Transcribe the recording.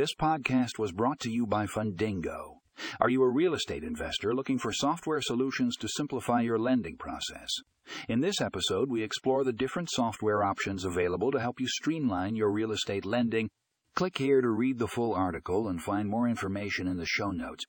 This podcast was brought to you by Fundingo. Are you a real estate investor looking for software solutions to simplify your lending process? In this episode, we explore the different software options available to help you streamline your real estate lending. Click here to read the full article and find more information in the show notes.